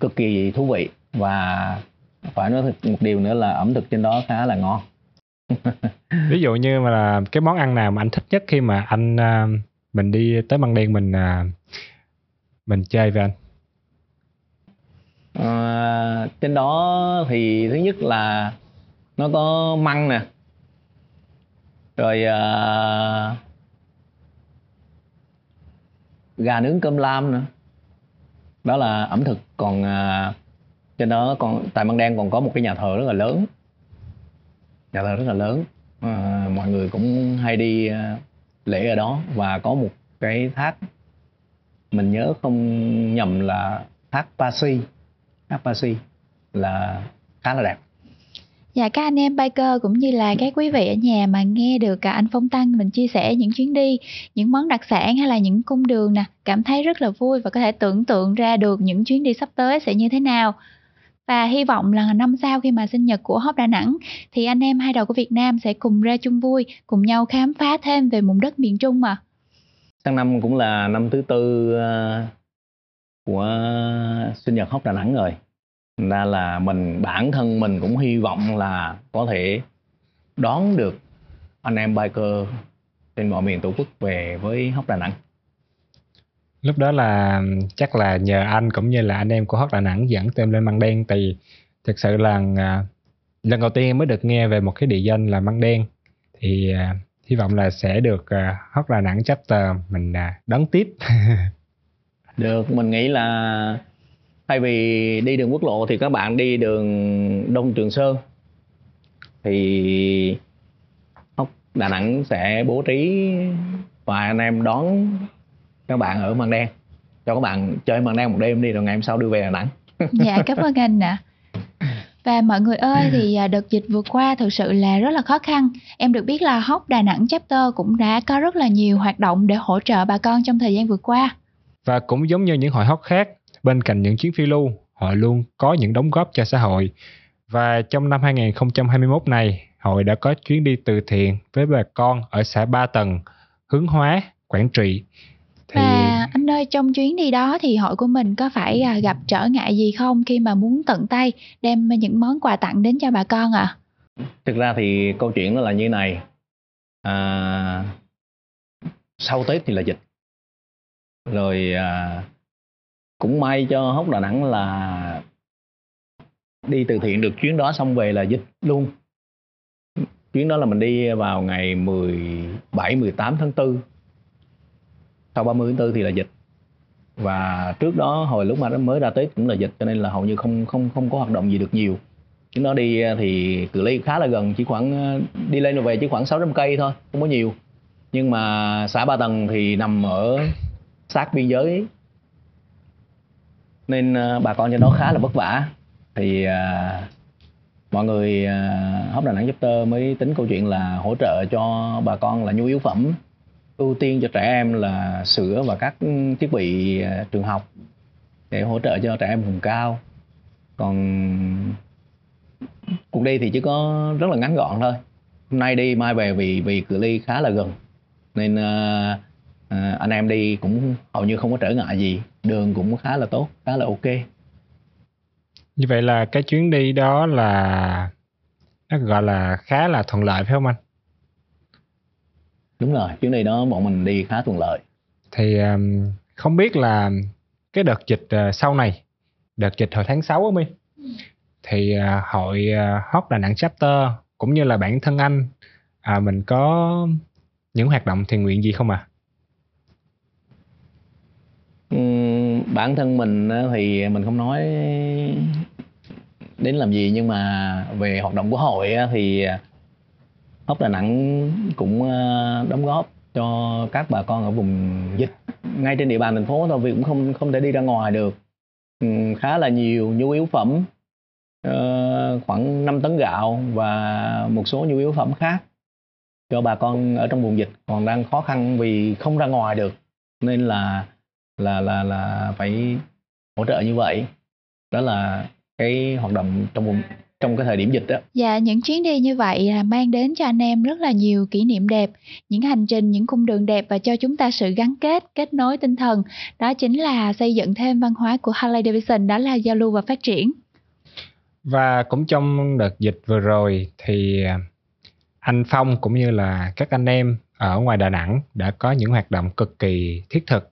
Cực kỳ thú vị. Và phải nói thật một điều nữa là ẩm thực trên đó khá là ngon. Ví dụ như mà là cái món ăn nào mà anh thích nhất khi mà anh uh, mình đi tới măng đen mình à, mình chơi với anh. À, trên đó thì thứ nhất là nó có măng nè. Rồi à, gà nướng cơm lam nữa. Đó là ẩm thực. Còn à, trên đó còn tại măng đen còn có một cái nhà thờ rất là lớn. Nhà thờ rất là lớn. À, mọi người cũng hay đi à, lễ ở đó. Và có một cái thác mình nhớ không nhầm là thác Pasi. Thác Pasi là khá là đẹp. Dạ các anh em biker cũng như là các quý vị ở nhà mà nghe được cả anh Phong Tăng mình chia sẻ những chuyến đi, những món đặc sản hay là những cung đường nè, cảm thấy rất là vui và có thể tưởng tượng ra được những chuyến đi sắp tới sẽ như thế nào. Và hy vọng là năm sau khi mà sinh nhật của Hop Đà Nẵng thì anh em hai đầu của Việt Nam sẽ cùng ra chung vui, cùng nhau khám phá thêm về vùng đất miền Trung mà. Sang năm cũng là năm thứ tư ờ, của sinh nhật Hop Đà Nẵng rồi ra là mình bản thân mình cũng hy vọng là có thể đón được anh em biker trên mọi miền tổ quốc về với Hóc Đà Nẵng lúc đó là chắc là nhờ anh cũng như là anh em của Hóc Đà Nẵng dẫn tên lên măng đen. Thì thực sự là à, lần đầu tiên em mới được nghe về một cái địa danh là măng đen. Thì uh, hy vọng là sẽ được à, uh, Hóc Đà Nẵng chapter mình uh, đón tiếp. Được mình nghĩ là thay vì đi đường quốc lộ thì các bạn đi đường Đông Trường Sơn. Thì Đà Nẵng sẽ bố trí vài anh em đón các bạn ở Măng Đen. Cho các bạn chơi Măng Đen một đêm đi rồi ngày hôm sau đưa về Đà Nẵng. Dạ cảm ơn anh ạ. Và mọi người ơi thì à, đợt dịch vừa qua thực sự là rất là khó khăn. Em được biết là hóc Đà Nẵng chapter cũng đã có rất là nhiều hoạt động để hỗ trợ bà con trong thời gian vừa qua. Và cũng giống như những hội hóc khác bên cạnh những chuyến phiêu lưu, họ luôn có những đóng góp cho xã hội. Và trong năm 2021 này, hội đã có chuyến đi từ thiện với bà con ở xã Ba Tầng, Hướng Hóa, Quảng Trị. Thì... Và anh ơi, trong chuyến đi đó thì hội của mình có phải à, gặp trở ngại gì không khi mà muốn tận tay đem những món quà tặng đến cho bà con ạ? À? Thực ra thì câu chuyện nó là như này. À, sau Tết thì là dịch. Rồi à, cũng may cho hóc đà nẵng là đi từ thiện được chuyến đó xong về là dịch luôn chuyến đó là mình đi vào ngày 17 18 tháng 4 sau 30 tháng 4 thì là dịch. Và trước đó hồi lúc mà nó mới ra Tết cũng là dịch cho nên là hầu như không không không có hoạt động gì được nhiều. Chúng nó đi à, thì cự ly khá là gần chỉ khoảng à, đi lên rồi về chỉ khoảng 600 cây thôi không có nhiều. Nhưng mà xã Ba Tầng thì nằm ở sát biên giới. Nên à, bà con trên đó khá là vất vả. Thì mọi người uh, hóc đà nẵng chapter mới tính câu chuyện là hỗ trợ cho bà con là nhu yếu phẩm ưu tiên cho trẻ em là sữa và các thiết bị ờ, trường học để hỗ trợ cho trẻ em vùng cao. Còn cuộc đi thì chỉ có rất là ngắn gọn thôi. Hôm nay đi mai về vì vì cự ly khá là gần. Nên uh, uh, anh em đi cũng hầu như không có trở ngại gì. Đường cũng khá là tốt khá là ok. Như vậy là cái chuyến đi đó là nó gọi là khá là thuận lợi phải không anh? Đúng rồi chuyến đi đó bọn mình đi khá thuận lợi. Thì um, không biết là cái đợt dịch uh, sau này đợt dịch hồi tháng 6 á mi thì uh, hội uh, hot đà nẵng chapter cũng như là bản thân anh uh, mình có những hoạt động thiện nguyện gì không à bản thân mình thì mình không nói đến làm gì nhưng mà về hoạt động của hội thì ốc đà nẵng cũng ờ, đóng góp cho các bà con ở vùng dịch. Ngay trên địa bàn thành phố thôi, vì cũng không không thể đi ra ngoài được. Ừ, khá là nhiều nhu yếu phẩm ờ, khoảng 5 tấn gạo và một số nhu yếu phẩm khác cho bà con ở trong vùng dịch còn đang khó khăn vì không ra ngoài được. Nên là là là là phải hỗ trợ như vậy. Đó là cái hoạt động trong vùng trong cái thời điểm dịch đó. Dạ, những chuyến đi như vậy là mang đến cho anh em rất là nhiều kỷ niệm đẹp, những hành trình, những cung đường đẹp và cho chúng ta sự gắn kết, kết nối tinh thần. Đó chính là xây dựng thêm văn hóa của Harley Davidson, đó là giao lưu và phát triển. Và cũng trong đợt dịch vừa rồi thì à, anh Phong cũng như là các anh em ở ngoài Đà Nẵng đã có những hoạt động cực kỳ thiết thực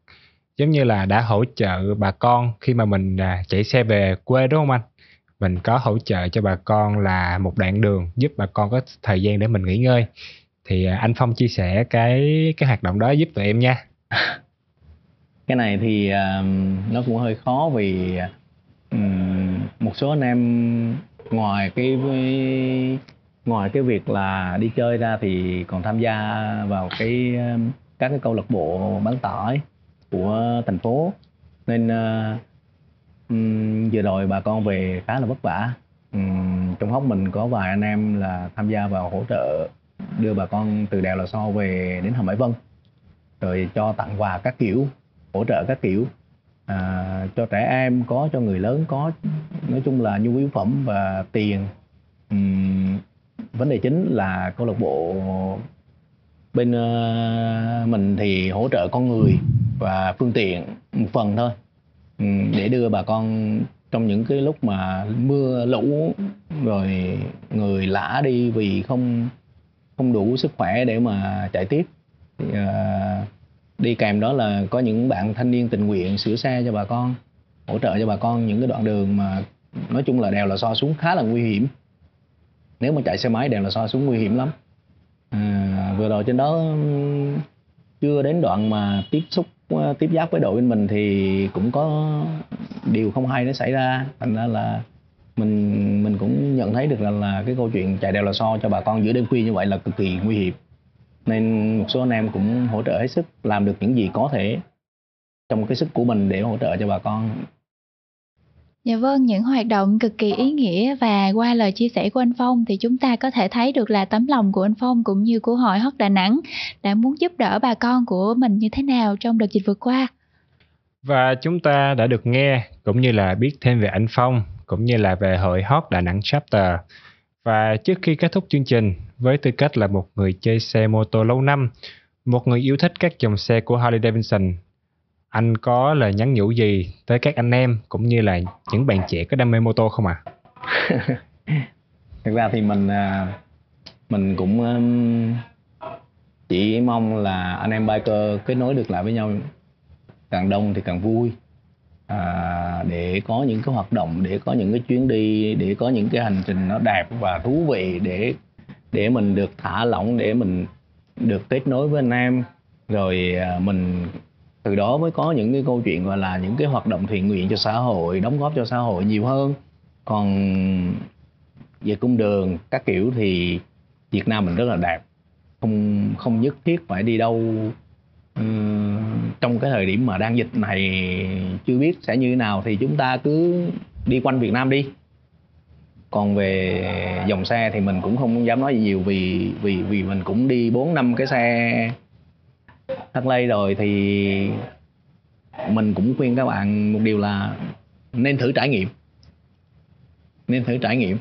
giống như là đã hỗ trợ bà con khi mà mình à, chạy xe về quê đúng không anh? Mình có hỗ trợ cho bà con là một đoạn đường giúp bà con có thời gian để mình nghỉ ngơi. Thì à, anh Phong chia sẻ cái cái hoạt động đó giúp tụi em nha. Cái này thì um, nó cũng hơi khó vì um, một số anh em ngoài cái ngoài cái việc là đi chơi ra thì còn tham gia vào cái các cái câu lạc bộ bán tỏi của thành phố nên uh, vừa rồi bà con về khá là vất vả. Trong hốc mình có vài anh em là tham gia vào hỗ trợ đưa bà con từ đèo lò xo về đến hầm hải vân rồi cho tặng quà các kiểu hỗ trợ các kiểu. À, cho trẻ em có cho người lớn có nói chung là nhu yếu phẩm và tiền. Uhm, vấn đề chính là câu lạc bộ bên uh, mình thì hỗ trợ con người và phương tiện một phần thôi. Ừ, để đưa bà con trong những cái lúc mà mưa lũ rồi người lã đi vì không không đủ sức khỏe để mà chạy tiếp. Thì, uh, đi kèm đó là có những bạn thanh niên tình nguyện sửa xe cho bà con hỗ trợ cho bà con những cái đoạn đường mà nói chung là đèo là so xuống khá là nguy hiểm. Nếu mà chạy xe máy đèo là so xuống nguy hiểm lắm. À, vừa rồi trên đó ừ, chưa đến đoạn mà tiếp xúc Ờ, tiếp giáp với đội bên mình thì cũng có điều không hay nó xảy ra. Thành ra là mình mình cũng nhận thấy được là là cái câu chuyện chạy đèo lò xo cho bà con giữa đêm khuya như vậy là cực kỳ nguy hiểm. Nên một số anh em cũng hỗ trợ hết sức, làm được những gì có thể trong cái sức của mình để hỗ trợ cho bà con. Dạ vâng, những hoạt động cực kỳ ý nghĩa và qua lời chia sẻ của anh Phong thì chúng ta có thể thấy được là tấm lòng của anh Phong cũng như của hội Hót Đà Nẵng đã muốn giúp đỡ bà con của mình như thế nào trong đợt dịch vừa qua. Và chúng ta đã được nghe cũng như là biết thêm về anh Phong cũng như là về hội Hót Đà Nẵng Chapter. Và trước khi kết thúc chương trình, với tư cách là một người chơi xe mô tô lâu năm, một người yêu thích các dòng xe của Harley Davidson anh có lời nhắn nhủ gì tới các anh em cũng như là những bạn trẻ có đam mê mô tô không ạ? À? Thực ra thì mình à, mình cũng chỉ mong là anh em biker kết nối được lại với nhau càng đông thì càng vui à, để có những cái hoạt động để có những cái chuyến đi để có những cái hành trình nó đẹp và thú vị để để mình được thả lỏng để mình được kết nối với anh em rồi à, mình từ đó mới có những cái câu chuyện gọi là những cái hoạt động thiện nguyện cho xã hội đóng góp cho xã hội nhiều hơn. Còn về cung đường các kiểu thì Việt Nam mình rất là đẹp. Không không nhất thiết phải đi đâu um, trong cái thời điểm mà đang dịch này chưa biết sẽ như thế nào thì chúng ta cứ đi quanh Việt Nam đi. Còn về dòng xe thì mình cũng không dám nói gì nhiều vì vì vì mình cũng đi bốn năm cái xe Harley rồi thì mình cũng khuyên các bạn một điều là nên thử trải nghiệm. Nên thử trải nghiệm.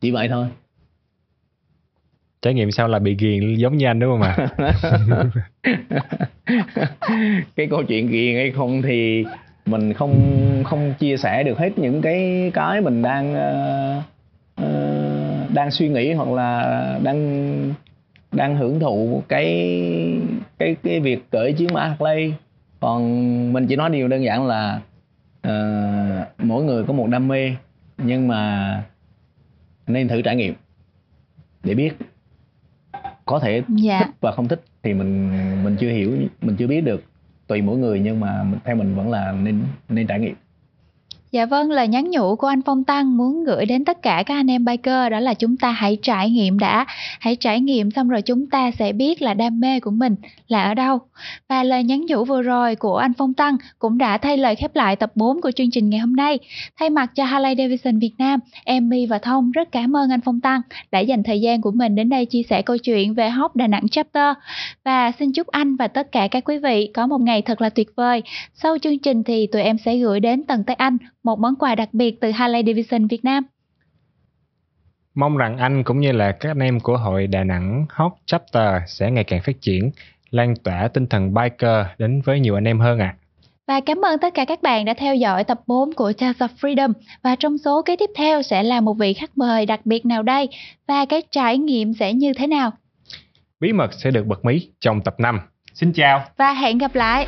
Chỉ vậy thôi. Trải nghiệm sao là bị ghiền giống như anh đúng không ạ? Cái câu chuyện ghiền hay không thì mình không không chia sẻ được hết những cái cái mình đang uh, uh, đang suy nghĩ hoặc là đang đang hưởng thụ cái cái cái việc cởi chiến mã Harley còn mình chỉ nói điều đơn giản là uh, mỗi người có một đam mê nhưng mà nên thử trải nghiệm để biết có thể dạ. thích và không thích thì mình mình chưa hiểu mình chưa biết được tùy mỗi người nhưng mà theo mình vẫn là nên nên trải nghiệm Dạ vâng, lời nhắn nhủ của anh Phong Tăng muốn gửi đến tất cả các anh em biker đó là chúng ta hãy trải nghiệm đã, hãy trải nghiệm xong rồi chúng ta sẽ biết là đam mê của mình là ở đâu. Và lời nhắn nhủ vừa rồi của anh Phong Tăng cũng đã thay lời khép lại tập 4 của chương trình ngày hôm nay. Thay mặt cho Harley Davidson Việt Nam, Emmy và Thông rất cảm ơn anh Phong Tăng đã dành thời gian của mình đến đây chia sẻ câu chuyện về Hóc Đà Nẵng Chapter. Và xin chúc anh và tất cả các quý vị có một ngày thật là tuyệt vời. Sau chương trình thì tụi em sẽ gửi đến tận tay anh một món quà đặc biệt từ Harley Davidson Việt Nam. Mong rằng anh cũng như là các anh em của hội Đà Nẵng Hot Chapter sẽ ngày càng phát triển, lan tỏa tinh thần biker đến với nhiều anh em hơn ạ. À. Và cảm ơn tất cả các bạn đã theo dõi tập 4 của Tales of Freedom. Và trong số kế tiếp theo sẽ là một vị khách mời đặc biệt nào đây và cái trải nghiệm sẽ như thế nào? Bí mật sẽ được bật mí trong tập 5. Xin chào và hẹn gặp lại.